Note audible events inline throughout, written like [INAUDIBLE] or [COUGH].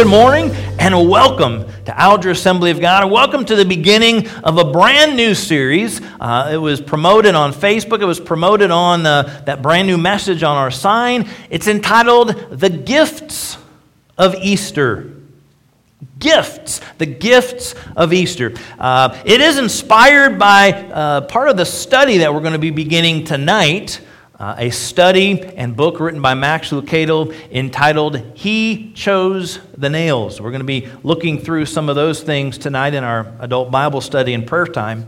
good morning and welcome to Alger Assembly of God. Welcome to the beginning of a brand new series. Uh, it was promoted on Facebook, it was promoted on uh, that brand new message on our sign. It's entitled The Gifts of Easter. Gifts, the gifts of Easter. Uh, it is inspired by uh, part of the study that we're going to be beginning tonight uh, a study and book written by Max Lucado entitled He Chose the Nails. We're going to be looking through some of those things tonight in our adult Bible study and prayer time.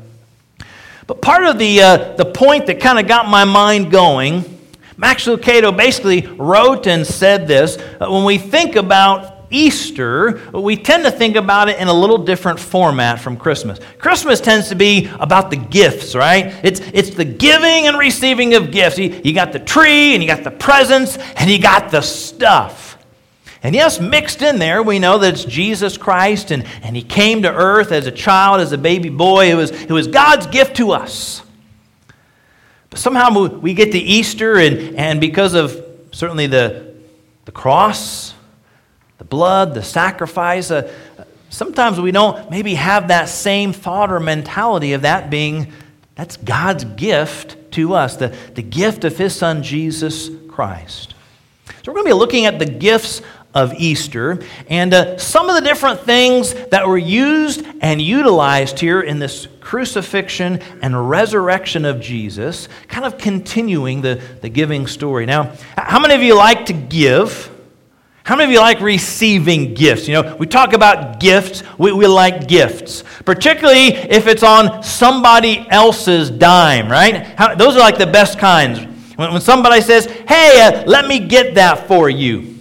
But part of the, uh, the point that kind of got my mind going, Max Lucado basically wrote and said this when we think about Easter, we tend to think about it in a little different format from Christmas. Christmas tends to be about the gifts, right? It's, it's the giving and receiving of gifts. You, you got the tree, and you got the presents, and you got the stuff. And yes, mixed in there, we know that it's Jesus Christ, and, and He came to earth as a child, as a baby boy. It was, it was God's gift to us. But somehow we get to Easter, and, and because of certainly the, the cross, the blood, the sacrifice. Uh, sometimes we don't maybe have that same thought or mentality of that being that's God's gift to us, the, the gift of His Son, Jesus Christ. So we're going to be looking at the gifts of Easter and uh, some of the different things that were used and utilized here in this crucifixion and resurrection of Jesus, kind of continuing the, the giving story. Now, how many of you like to give? How many of you like receiving gifts? You know, we talk about gifts, we, we like gifts, particularly if it's on somebody else's dime, right? How, those are like the best kinds. When, when somebody says, hey, uh, let me get that for you.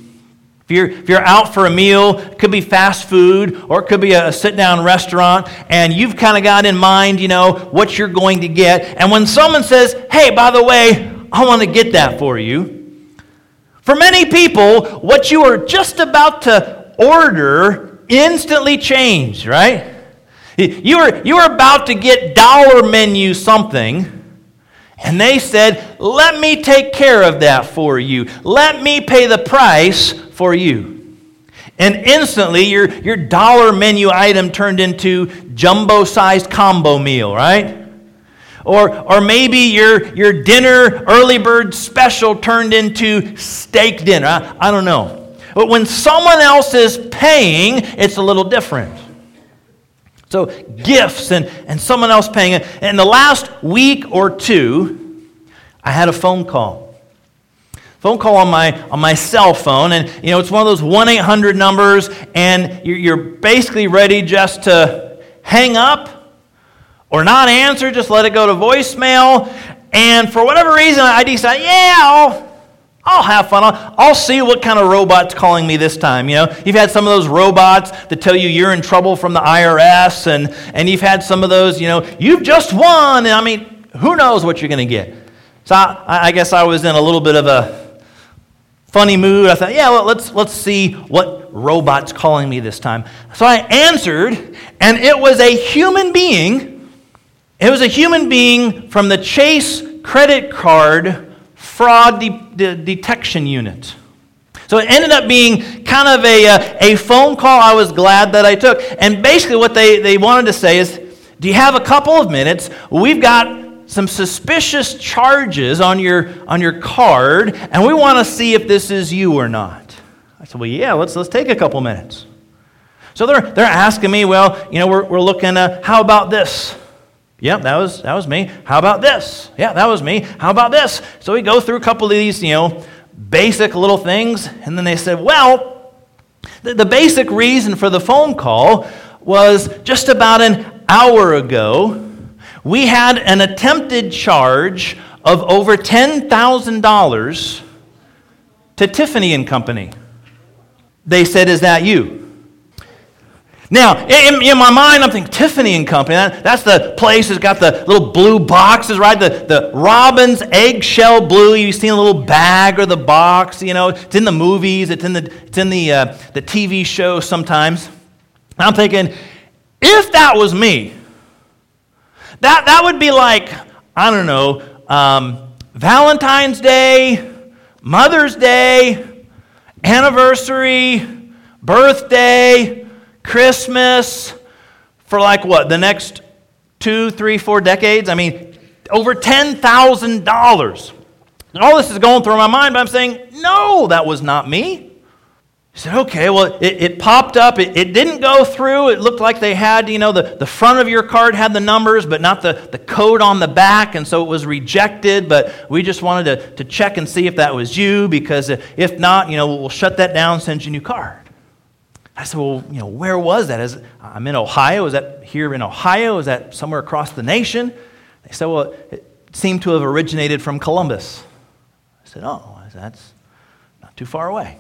If you're, if you're out for a meal, it could be fast food or it could be a sit down restaurant, and you've kind of got in mind, you know, what you're going to get. And when someone says, hey, by the way, I want to get that for you, for many people, what you are just about to order instantly changed, right? You were, you were about to get dollar menu something, and they said, Let me take care of that for you. Let me pay the price for you. And instantly, your, your dollar menu item turned into jumbo sized combo meal, right? Or, or maybe your, your dinner early bird special turned into steak dinner. I, I don't know. But when someone else is paying, it's a little different. So, gifts and, and someone else paying. In the last week or two, I had a phone call. Phone call on my, on my cell phone, and you know, it's one of those 1 800 numbers, and you're, you're basically ready just to hang up or not answer, just let it go to voicemail. And for whatever reason, I decide, yeah, I'll, I'll have fun. I'll, I'll, see what kind of robot's calling me this time. You know, you've had some of those robots that tell you you're in trouble from the IRS, and, and you've had some of those, you know, you've just won. And I mean, who knows what you're going to get? So I, I guess I was in a little bit of a funny mood. I thought, yeah, well, let's, let's see what robot's calling me this time. So I answered, and it was a human being it was a human being from the Chase credit card fraud de- de- detection unit. So it ended up being kind of a, uh, a phone call I was glad that I took. And basically, what they, they wanted to say is Do you have a couple of minutes? We've got some suspicious charges on your, on your card, and we want to see if this is you or not. I said, Well, yeah, let's, let's take a couple minutes. So they're, they're asking me, Well, you know, we're, we're looking, uh, how about this? Yep, that was, that was me. How about this? Yeah, that was me. How about this? So we go through a couple of these, you know, basic little things, and then they said, well, the, the basic reason for the phone call was just about an hour ago, we had an attempted charge of over $10,000 to Tiffany and Company. They said, Is that you? Now, in, in, my mind, I'm thinking Tiffany and Company. That, that's the place that's got the little blue boxes, right? The, the Robin's eggshell blue. You've seen a little bag or the box. You know, it's in the movies. It's in the it's in the uh, the TV show sometimes. I'm thinking, if that was me, that that would be like I don't know, um, Valentine's Day, Mother's Day, anniversary birthday, Christmas, for like what, the next two, three, four decades? I mean, over $10,000. And all this is going through my mind, but I'm saying, no, that was not me. He said, okay, well, it, it popped up. It, it, didn't go through. It looked like they had, you know, the, the front of your card had the numbers, but not the, the code on the back, and so it was rejected. But we just wanted to, to check and see if that was you, because if not, you know, we'll shut that down, send you a new card. I said, well, you know, where was that? Is, I'm in Ohio. Is that here in Ohio? Is that somewhere across the nation? They said, well, it seemed to have originated from Columbus. I said, oh, that's not too far away.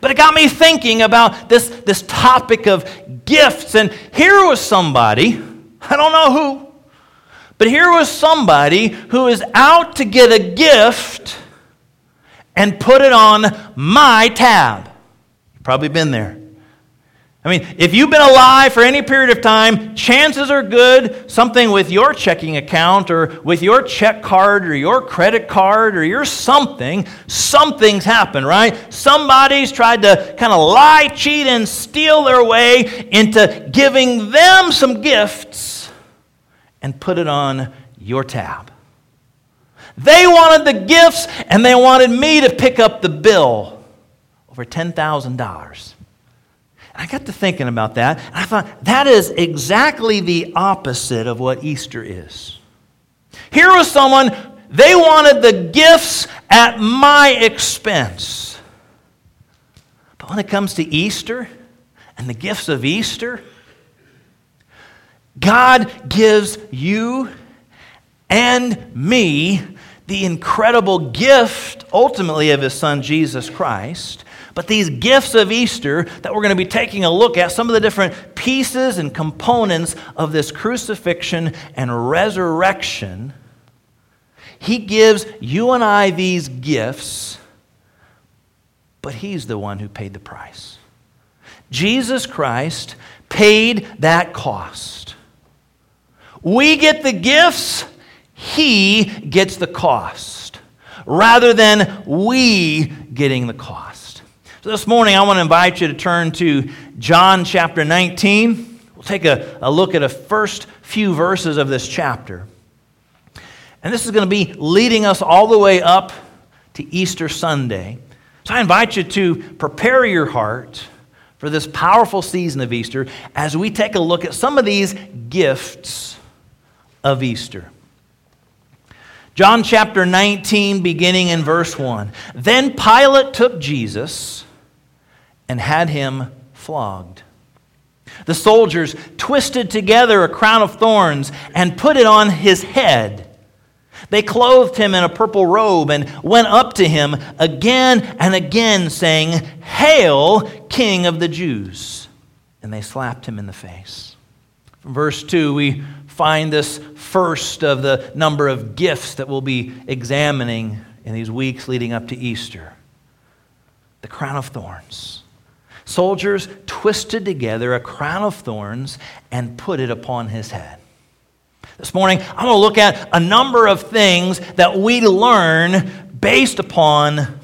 But it got me thinking about this, this topic of gifts. And here was somebody, I don't know who, but here was somebody who is out to get a gift and put it on my tab. Probably been there. I mean, if you've been alive for any period of time, chances are good something with your checking account or with your check card or your credit card or your something, something's happened, right? Somebody's tried to kind of lie, cheat, and steal their way into giving them some gifts and put it on your tab. They wanted the gifts and they wanted me to pick up the bill over $10,000. I got to thinking about that, and I thought that is exactly the opposite of what Easter is. Here was someone, they wanted the gifts at my expense. But when it comes to Easter and the gifts of Easter, God gives you and me the incredible gift, ultimately, of His Son Jesus Christ but these gifts of Easter that we're going to be taking a look at, some of the different pieces and components of this crucifixion and resurrection, he gives you and I these gifts, but he's the one who paid the price. Jesus Christ paid that cost. We get the gifts, he gets the cost, rather than we getting the cost. So this morning, I want to invite you to turn to John chapter 19. We'll take a, a look at the first few verses of this chapter. And this is going to be leading us all the way up to Easter Sunday. So I invite you to prepare your heart for this powerful season of Easter as we take a look at some of these gifts of Easter. John chapter 19, beginning in verse 1. Then Pilate took Jesus and had him flogged. The soldiers twisted together a crown of thorns and put it on his head. They clothed him in a purple robe and went up to him again and again, saying, Hail, King of the Jews! And they slapped him in the face. From verse 2, we find this first of the number of gifts that we'll be examining in these weeks leading up to Easter the crown of thorns. Soldiers twisted together a crown of thorns and put it upon his head. This morning, I'm going to look at a number of things that we learn based upon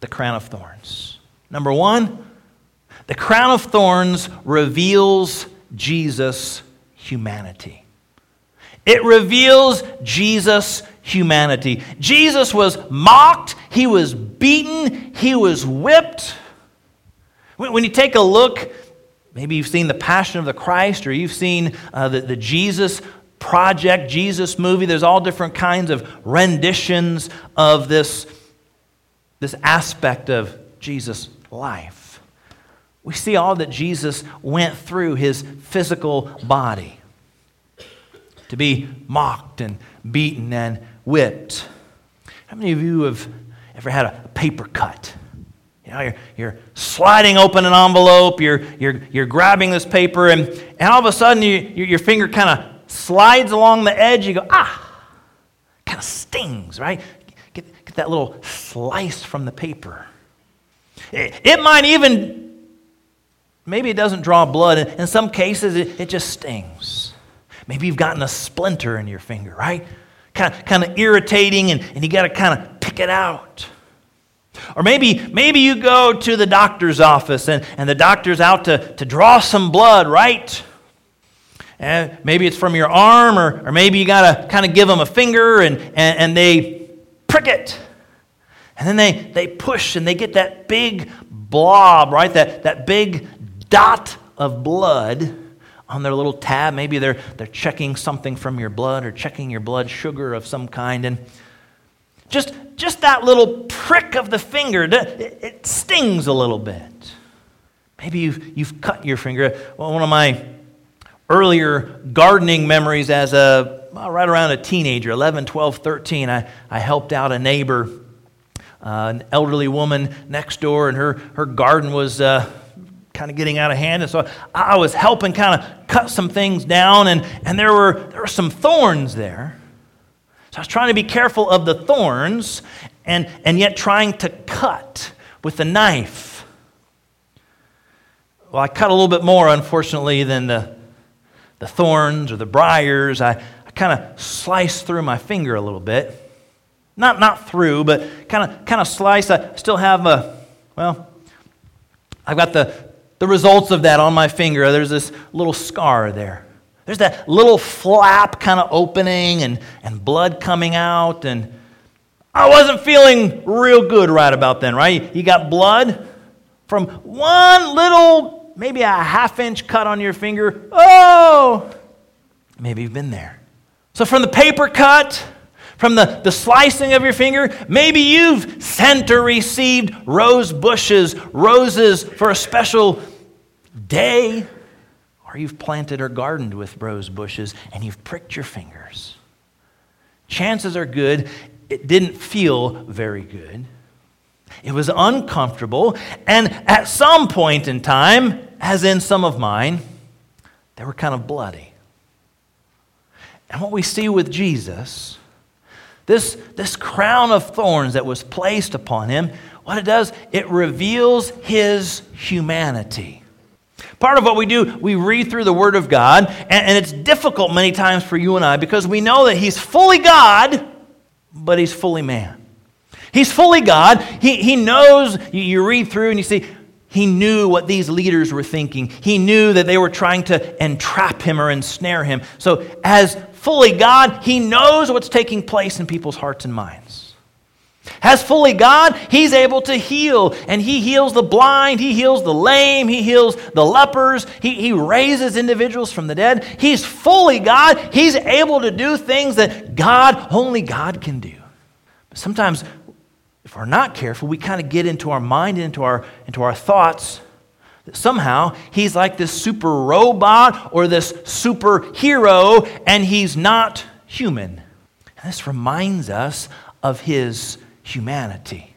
the crown of thorns. Number one, the crown of thorns reveals Jesus' humanity. It reveals Jesus' humanity. Jesus was mocked, he was beaten, he was whipped. When you take a look, maybe you've seen The Passion of the Christ or you've seen uh, the, the Jesus Project, Jesus movie, there's all different kinds of renditions of this, this aspect of Jesus' life. We see all that Jesus went through his physical body to be mocked and beaten and whipped. How many of you have ever had a paper cut? You know, you're, you're sliding open an envelope, you're, you're, you're grabbing this paper, and, and all of a sudden you, your finger kind of slides along the edge. You go, ah, kind of stings, right? Get, get that little slice from the paper. It, it might even, maybe it doesn't draw blood. In, in some cases, it, it just stings. Maybe you've gotten a splinter in your finger, right? Kind of, kind of irritating, and, and you got to kind of pick it out. Or maybe, maybe you go to the doctor's office and, and the doctor's out to, to draw some blood, right? And maybe it's from your arm, or, or maybe you got to kind of give them a finger and, and, and they prick it. And then they, they push and they get that big blob, right? That, that big dot of blood on their little tab. Maybe they're, they're checking something from your blood or checking your blood sugar of some kind. And just, just that little prick of the finger, it, stings a little bit. Maybe you've, you've cut your finger. One of my earlier gardening memories as a right around a teenager 11 12 13 i, I helped out a neighbor uh, an elderly woman next door and her, her garden was uh, kind of getting out of hand. And so I was helping kind of cut some things down, and, and there, were, there were some thorns there. So I was trying to be careful of the thorns and, and yet trying to cut with the knife. Well, I cut a little bit more, unfortunately, than the, the thorns or the briars. I, I kind of sliced through my finger a little bit. Not, not through, but kind of kind of sliced. I still have a, well, I've got the, the results of that on my finger. There's this little scar there. There's that little flap kind of opening and, and blood coming out. And I wasn't feeling real good right about then, right? You got blood from one little, maybe a half inch cut on your finger. Oh, maybe you've been there. So from the paper cut, from the, the slicing of your finger, maybe you've sent or received rose bushes, roses for a special day, or you've planted or gardened with rose bushes and you've pricked your fingers. Chances are good it didn't feel very good. It was uncomfortable, and at some point in time, as in some of mine, they were kind of bloody. And what we see with Jesus, this, this crown of thorns that was placed upon him, what it does, it reveals his humanity. Part of what we do, we read through the Word of God, and, and it's difficult many times for you and I because we know that He's fully God, but He's fully man. He's fully God. He, he knows, you, you read through and you see, he knew what these leaders were thinking. He knew that they were trying to entrap him or ensnare him. So, as fully God, he knows what's taking place in people's hearts and minds. As fully God, He's able to heal. And He heals the blind, He heals the lame, He heals the lepers, He, he raises individuals from the dead. He's fully God. He's able to do things that God, only God can do. But sometimes, if we're not careful, we kind of get into our mind, into our, into our thoughts that somehow He's like this super robot or this superhero, and He's not human. And this reminds us of His humanity.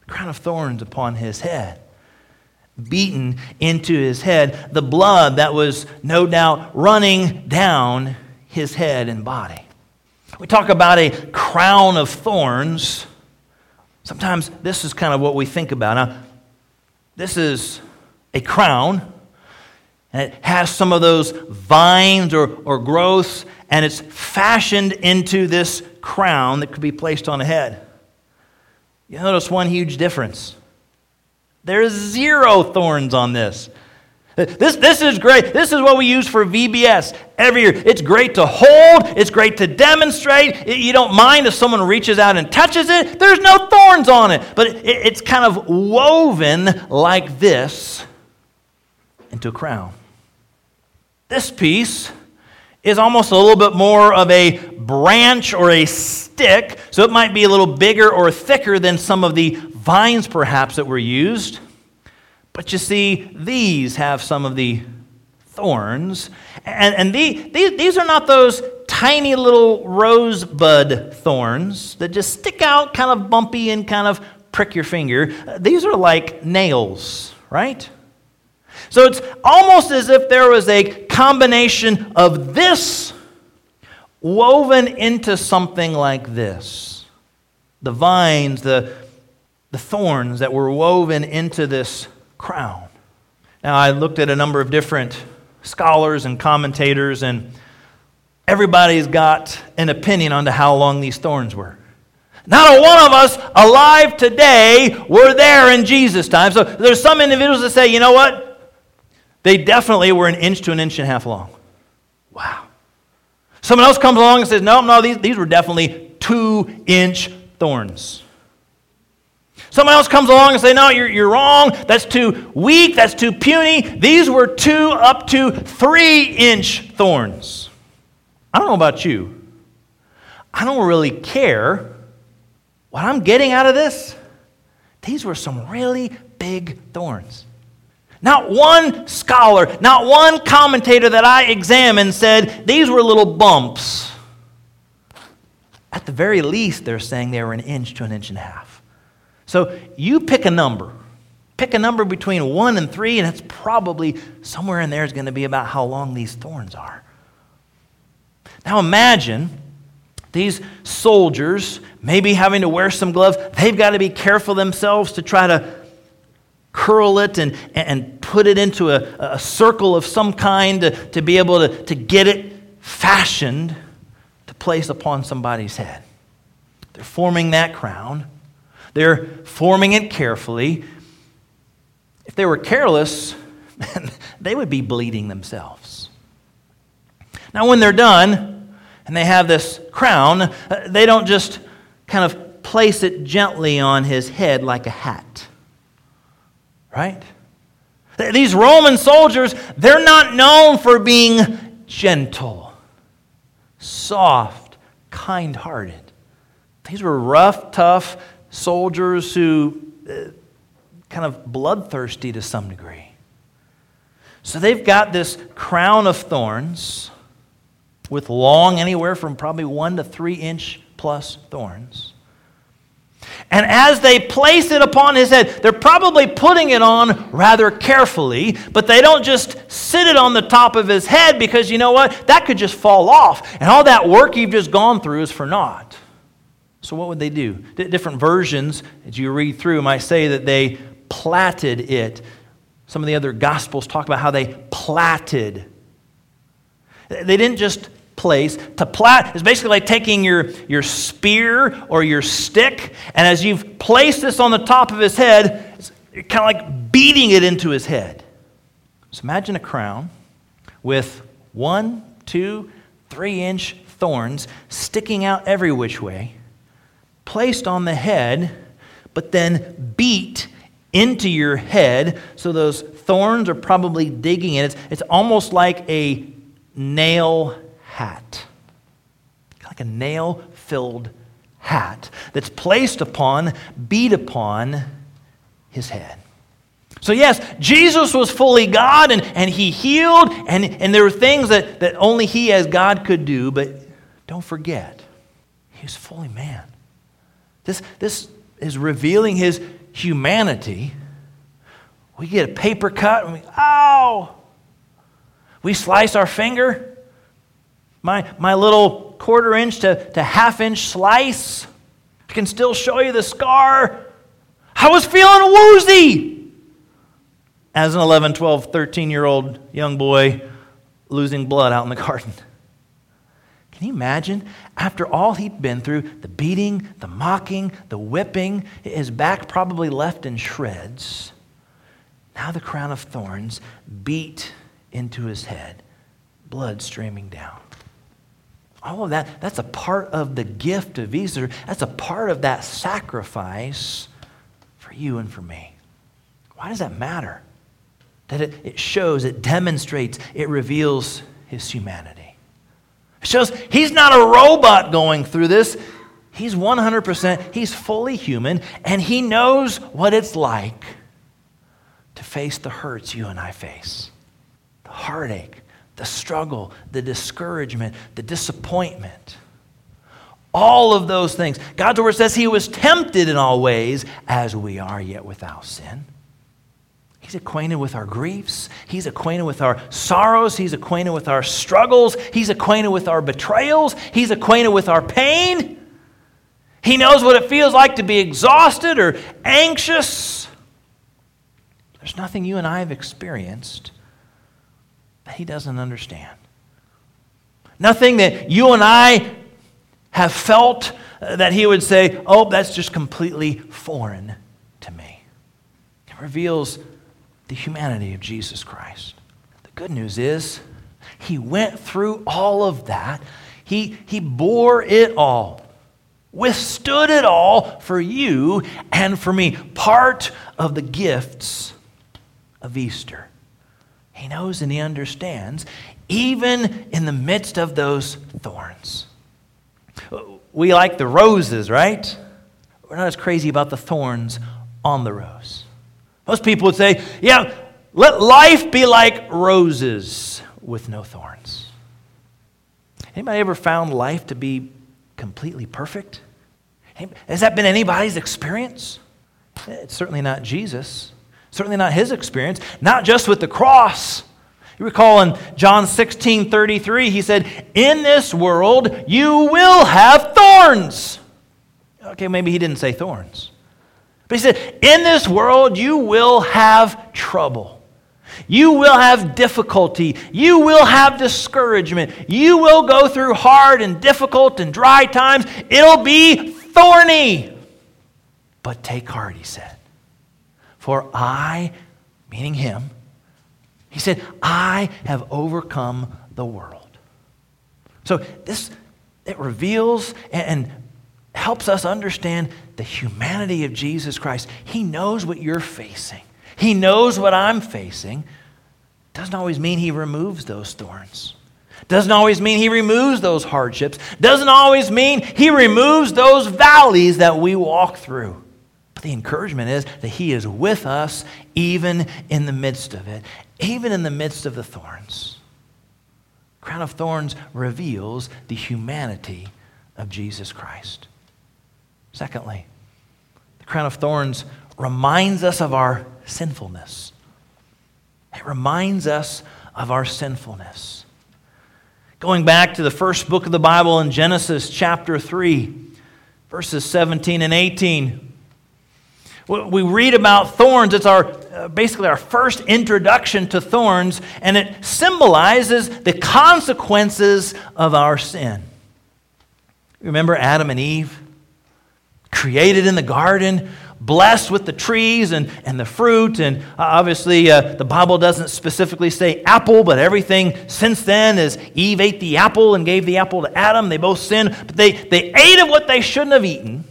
The crown of thorns upon his head, beaten into his head, the blood that was no doubt running down his head and body. We talk about a crown of thorns. Sometimes this is kind of what we think about. Now, this is a crown, and it has some of those vines or, or growths, and it's fashioned into this crown that could be placed on a head. You notice one huge difference. There's zero thorns on this. This, this is great. This is what we use for VBS every year. It's great to hold, it's great to demonstrate. You don't mind if someone reaches out and touches it. There's no thorns on it, but it, it's kind of woven like this into a crown. This piece is almost a little bit more of a branch or a stick, so it might be a little bigger or thicker than some of the vines perhaps that were used. But you see, these have some of the thorns. And, and the, these, these are not those tiny little rosebud thorns that just stick out kind of bumpy and kind of prick your finger. Uh, these are like nails, right? So it's almost as if there was a combination of this woven into something like this. The vines, the, the thorns that were woven into this crown. Now, I looked at a number of different scholars and commentators, and everybody's got an opinion on how long these thorns were. Not a one of us alive today were there in Jesus' time. So there's some individuals that say, you know what? They definitely were an inch to an inch and a half long. Wow. Someone else comes along and says, no, no, these, these were definitely two inch thorns. Someone else comes along and say, no, you're, you're wrong. That's too weak. That's too puny. These were two up to three inch thorns. I don't know about you. I don't really care what I'm getting out of this. These were some really big thorns. Not one scholar, not one commentator that I examined said these were little bumps. At the very least, they're saying they were an inch to an inch and a half. So you pick a number. Pick a number between one and three, and it's probably somewhere in there is going to be about how long these thorns are. Now imagine these soldiers maybe having to wear some gloves. They've got to be careful themselves to try to curl it and, and put it into a, a circle of some kind to, to be able to, to get it fashioned to place upon somebody's head. They're forming that crown, they're forming it carefully. If they were careless, [LAUGHS] they would be bleeding themselves. Now, when they're done and they have this crown, uh, they don't just kind of place it gently on his head like a hat. Right? These Roman soldiers, they're not known for being gentle, soft, kind hearted. These were rough, tough soldiers who uh, kind of bloodthirsty to some degree. So they've got this crown of thorns with long, anywhere from probably one to three inch plus thorns. And as they place it upon his head, they're probably putting it on rather carefully, but they don't just sit it on the top of his head because you know what? That could just fall off. And all that work you've just gone through is for naught. So, what would they do? D- different versions, as you read through, might say that they platted it. Some of the other gospels talk about how they platted. They didn't just place. To plat is basically like taking your, your spear or your stick, and as you've placed this on the top of his head, it's kind of like beating it into his head. So imagine a crown with one, two, three inch thorns sticking out every which way, placed on the head, but then beat into your head. So those thorns are probably digging in. It's, it's almost like a nail hat. Like a nail filled hat that's placed upon, beat upon his head. So, yes, Jesus was fully God and, and he healed, and, and there were things that, that only he as God could do, but don't forget, he was fully man. This, this is revealing his humanity. We get a paper cut and we, ow! We slice our finger my, my little quarter inch to, to half inch slice. I can still show you the scar. I was feeling woozy as an 11, 12, 13 year old young boy losing blood out in the garden. Can you imagine? After all he'd been through the beating, the mocking, the whipping, his back probably left in shreds. Now the crown of thorns beat into his head, blood streaming down. All of that, that's a part of the gift of Easter. That's a part of that sacrifice for you and for me. Why does that matter? That it, it shows, it demonstrates, it reveals his humanity. It shows he's not a robot going through this. He's 100%, he's fully human, and he knows what it's like to face the hurts you and I face the heartache, the struggle, the discouragement, the disappointment. All of those things. God's word says he was tempted in all ways as we are, yet without sin. He's acquainted with our griefs. He's acquainted with our sorrows. He's acquainted with our struggles. He's acquainted with our betrayals. He's acquainted with our pain. He knows what it feels like to be exhausted or anxious. There's nothing you and I have experienced that he doesn't understand. Nothing that you and I have felt uh, that he would say, Oh, that's just completely foreign to me. It reveals the humanity of Jesus Christ. The good news is, he went through all of that, he, he bore it all withstood it all for you and for me. Part of the gifts of Easter. He knows and he understands, even in the midst of those thorns. We like the roses, right? We're not as crazy about the thorns on the rose. Most people would say, yeah, let life be like roses with no thorns. Anybody ever found life to be completely perfect? Has that been anybody's experience? It's certainly not Jesus. Certainly not his experience. Not just with the cross. You recall in John 16 33, he said, In this world you will have thorns. Okay, maybe he didn't say thorns. But he said, In this world you will have trouble. You will have difficulty. You will have discouragement. You will go through hard and difficult and dry times. It'll be thorny. But take heart, he said. For I, meaning him, he said, I have overcome the world. So this it reveals and helps us understand the humanity of Jesus Christ. He knows what you're facing. He knows what I'm facing. Doesn't always mean he removes those thorns. Doesn't always mean he removes those hardships. Doesn't always mean he removes those valleys that we walk through. But the encouragement is that he is with us even in the midst of it, even in the midst of the thorns. Crown of Thorns reveals the humanity of Jesus Christ. Secondly, the crown of thorns reminds us of our sinfulness. It reminds us of our sinfulness. Going back to the first book of the Bible in Genesis chapter 3, verses 17 and 18. We read about thorns. It's our uh, basically our first introduction to thorns, and it symbolizes the consequences of our sin. Remember Adam and Eve? Created in the garden blessed with the trees and, and the fruit. And uh, obviously, uh, the Bible doesn't specifically say apple, but everything since then is Eve ate the apple and gave the apple to Adam. They both sinned, but they, they ate of what they shouldn't have eaten.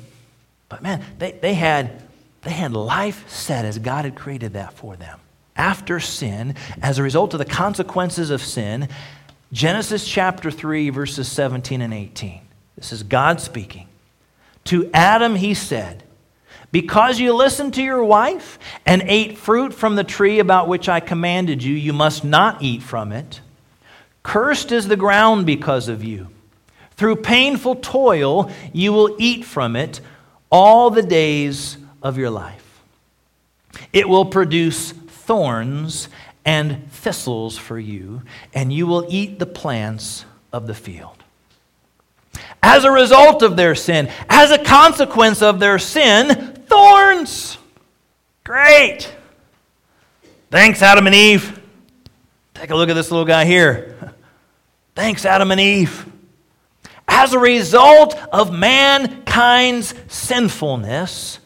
But man, they, they, had, they had life set as God had created that for them. After sin, as a result of the consequences of sin, Genesis chapter 3, verses 17 and 18. This is God speaking. To Adam, he said, because you listened to your wife and ate fruit from the tree about which I commanded you, you must not eat from it. Cursed is the ground because of you. Through painful toil, you will eat from it all the days of your life. It will produce thorns and thistles for you, and you will eat the plants of the field. As a result of their sin, as a consequence of their sin, thorns. Great. Thanks, Adam and Eve. Take a look at this little guy here. [LAUGHS] Thanks, Adam and Eve. As a result of mankind's sinfulness,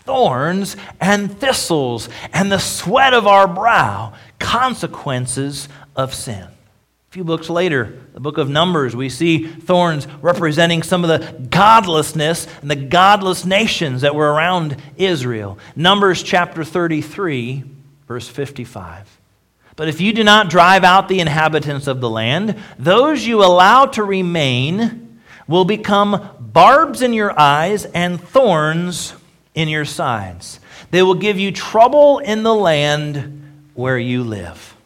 thorns and thistles and the sweat of our brow, consequences of sin. A few books later, the book of Numbers, we see thorns representing some of the godlessness and the godless nations that were around Israel. Numbers chapter 33, verse 55. But if you do not drive out the inhabitants of the land, those you allow to remain will become barbs in your eyes and thorns in your sides. They will give you trouble in the land where you live.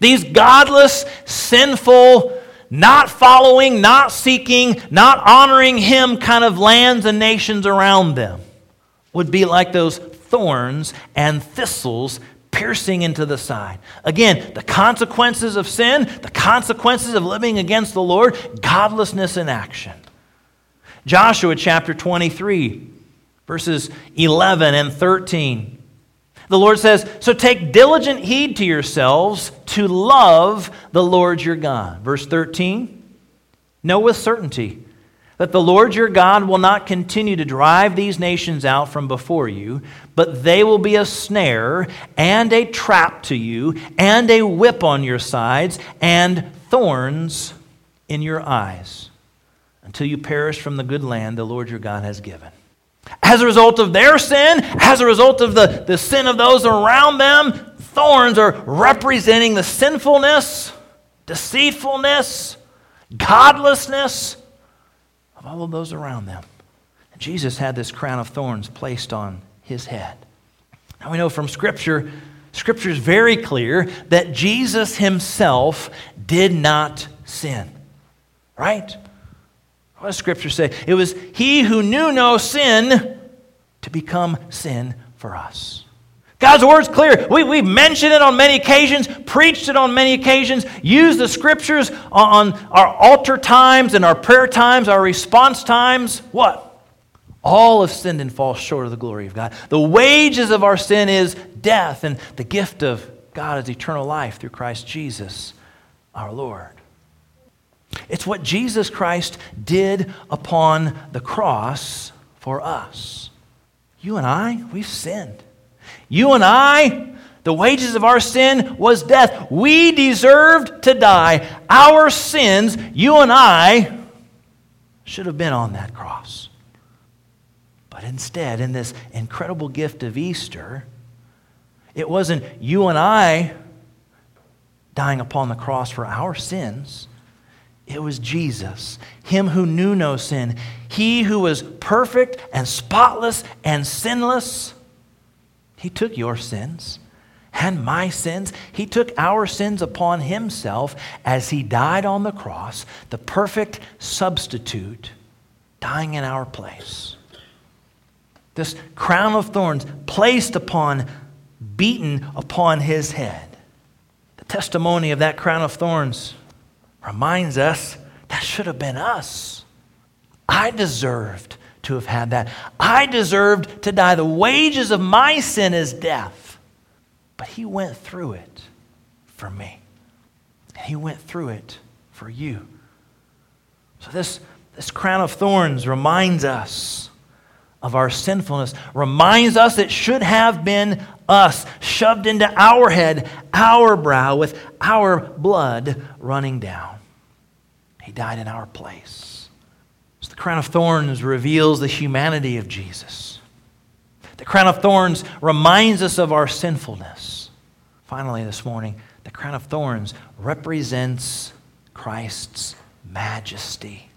These godless, sinful, not following, not seeking, not honoring Him kind of lands and nations around them would be like those thorns and thistles piercing into the side. Again, the consequences of sin, the consequences of living against the Lord, godlessness in action. Joshua chapter 23, verses 11 and 13. The Lord says, So take diligent heed to yourselves to love the Lord your God. Verse 13 Know with certainty that the Lord your God will not continue to drive these nations out from before you, but they will be a snare and a trap to you, and a whip on your sides, and thorns in your eyes, until you perish from the good land the Lord your God has given. As a result of their sin, as a result of the, the sin of those around them, thorns are representing the sinfulness, deceitfulness, godlessness of all of those around them. And Jesus had this crown of thorns placed on his head. Now we know from Scripture, Scripture is very clear that Jesus himself did not sin. Right? What does Scripture say? It was he who knew no sin to become sin for us. God's word's clear. We, we've mentioned it on many occasions, preached it on many occasions, used the scriptures on, on our altar times and our prayer times, our response times. What? All have sinned and fall short of the glory of God. The wages of our sin is death, and the gift of God is eternal life through Christ Jesus our Lord. It's what Jesus Christ did upon the cross for us. You and I, we've sinned. You and I, the wages of our sin was death. We deserved to die. Our sins, you and I, should have been on that cross. But instead, in this incredible gift of Easter, it wasn't you and I dying upon the cross for our sins. It was Jesus, Him who knew no sin, He who was perfect and spotless and sinless he took your sins and my sins. He took our sins upon himself as he died on the cross, the perfect substitute, dying in our place. This crown of thorns placed upon, beaten upon his head. The testimony of that crown of thorns reminds us that should have been us. I deserved to have had that. I deserved to die. The wages of my sin is death. But he went through it for me. He went through it for you. So, this, this crown of thorns reminds us of our sinfulness, reminds us it should have been us, shoved into our head, our brow, with our blood running down. Died in our place. So the crown of thorns reveals the humanity of Jesus. The crown of thorns reminds us of our sinfulness. Finally, this morning, the crown of thorns represents Christ's majesty.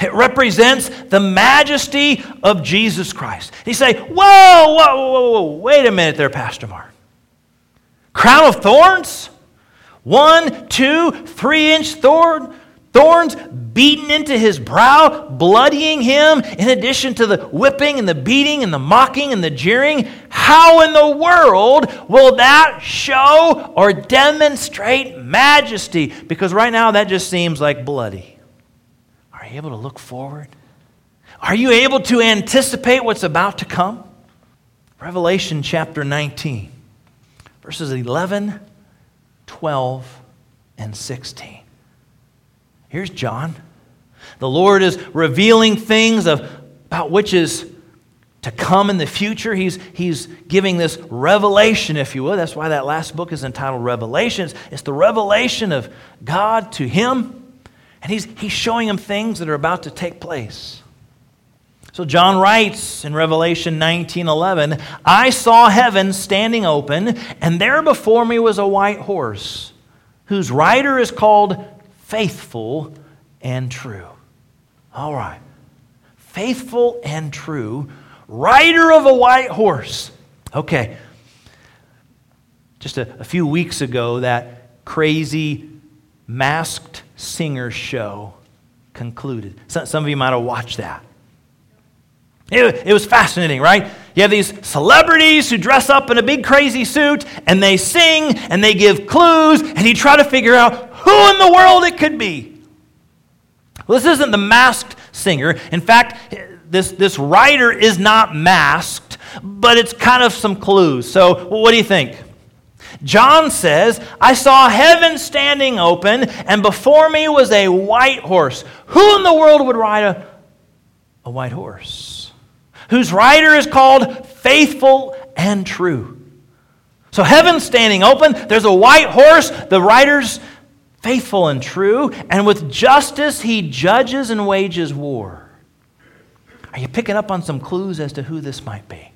It represents the majesty of Jesus Christ. You say, whoa, whoa, whoa, whoa, wait a minute there, Pastor Mark. Crown of thorns? One, two, three inch thorn, thorns beaten into his brow, bloodying him, in addition to the whipping and the beating and the mocking and the jeering. How in the world will that show or demonstrate majesty? Because right now that just seems like bloody. Are you able to look forward? Are you able to anticipate what's about to come? Revelation chapter 19, verses 11, 12, and 16. Here's John. The Lord is revealing things of, about which is to come in the future. He's, he's giving this revelation, if you will. That's why that last book is entitled Revelations. It's the revelation of God to him. And he's, he's showing him things that are about to take place. So John writes in Revelation 19:11, "I saw heaven standing open, and there before me was a white horse, whose rider is called faithful and true. All right. Faithful and true, rider of a white horse. Okay. Just a, a few weeks ago, that crazy masked singer show concluded. Some, some of you might have watched that. It, it was fascinating, right? You have these celebrities who dress up in a big crazy suit and they sing and they give clues and you try to figure out who in the world it could be. Well, this isn't the masked singer. In fact, this, this writer is not masked, but it's kind of some clues. So, well, what do you think? John says, I saw heaven standing open, and before me was a white horse. Who in the world would ride a, a white horse, whose rider is called Faithful and True. So heaven's standing open. There's a white horse. The rider's faithful and true. And with justice, he judges and wages war. Are you picking up on some clues as to who this might be?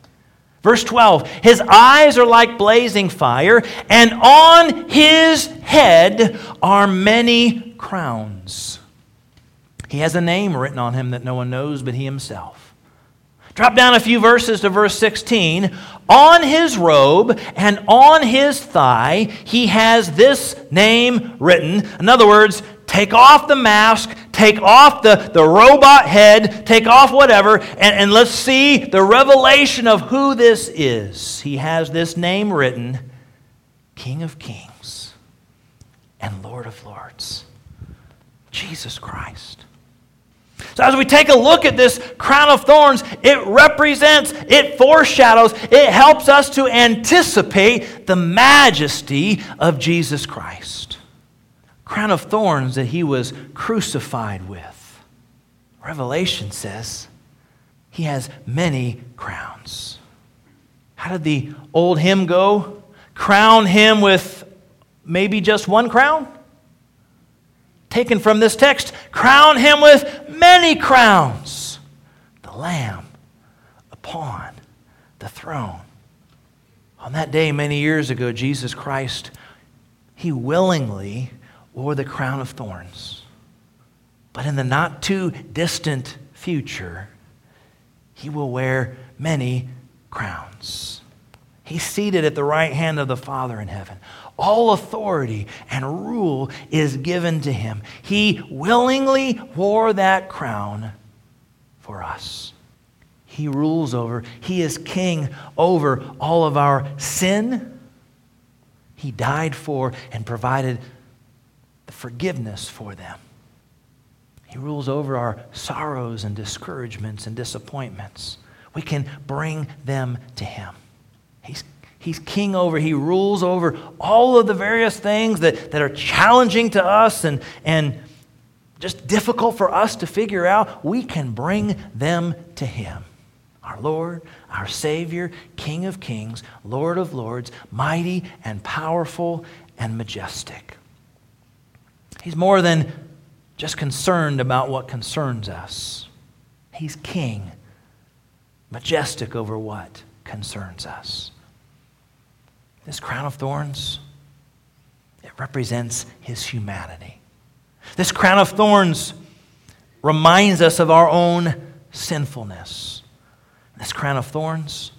Verse 12 His eyes are like blazing fire, and on his head are many crowns. He has a name written on him that no one knows but he himself. Drop down a few verses to verse 16. On his robe and on his thigh, he has this name written. In other words, take off the mask, take off the, the robot head, take off whatever, and, and let's see the revelation of who this is. He has this name written King of Kings and Lord of Lords, Jesus Christ. So, as we take a look at this crown of thorns, it represents, it foreshadows, it helps us to anticipate the majesty of Jesus Christ. Crown of thorns that he was crucified with. Revelation says he has many crowns. How did the old hymn go? Crown him with maybe just one crown? Taken from this text, crown him with many crowns. The Lamb upon the throne. On that day, many years ago, Jesus Christ, he willingly wore the crown of thorns. But in the not too distant future, he will wear many crowns. He's seated at the right hand of the Father in heaven. All authority and rule is given to him. He willingly wore that crown for us. He rules over, he is king over all of our sin. He died for and provided the forgiveness for them. He rules over our sorrows and discouragements and disappointments. We can bring them to him. He's He's king over, he rules over all of the various things that, that are challenging to us and, and just difficult for us to figure out. We can bring them to him. Our Lord, our Savior, King of kings, Lord of lords, mighty and powerful and majestic. He's more than just concerned about what concerns us. He's king, majestic over what concerns us. This crown of thorns, it represents his humanity. This crown of thorns reminds us of our own sinfulness. This crown of thorns,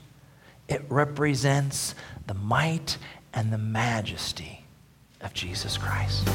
it represents the might and the majesty of Jesus Christ.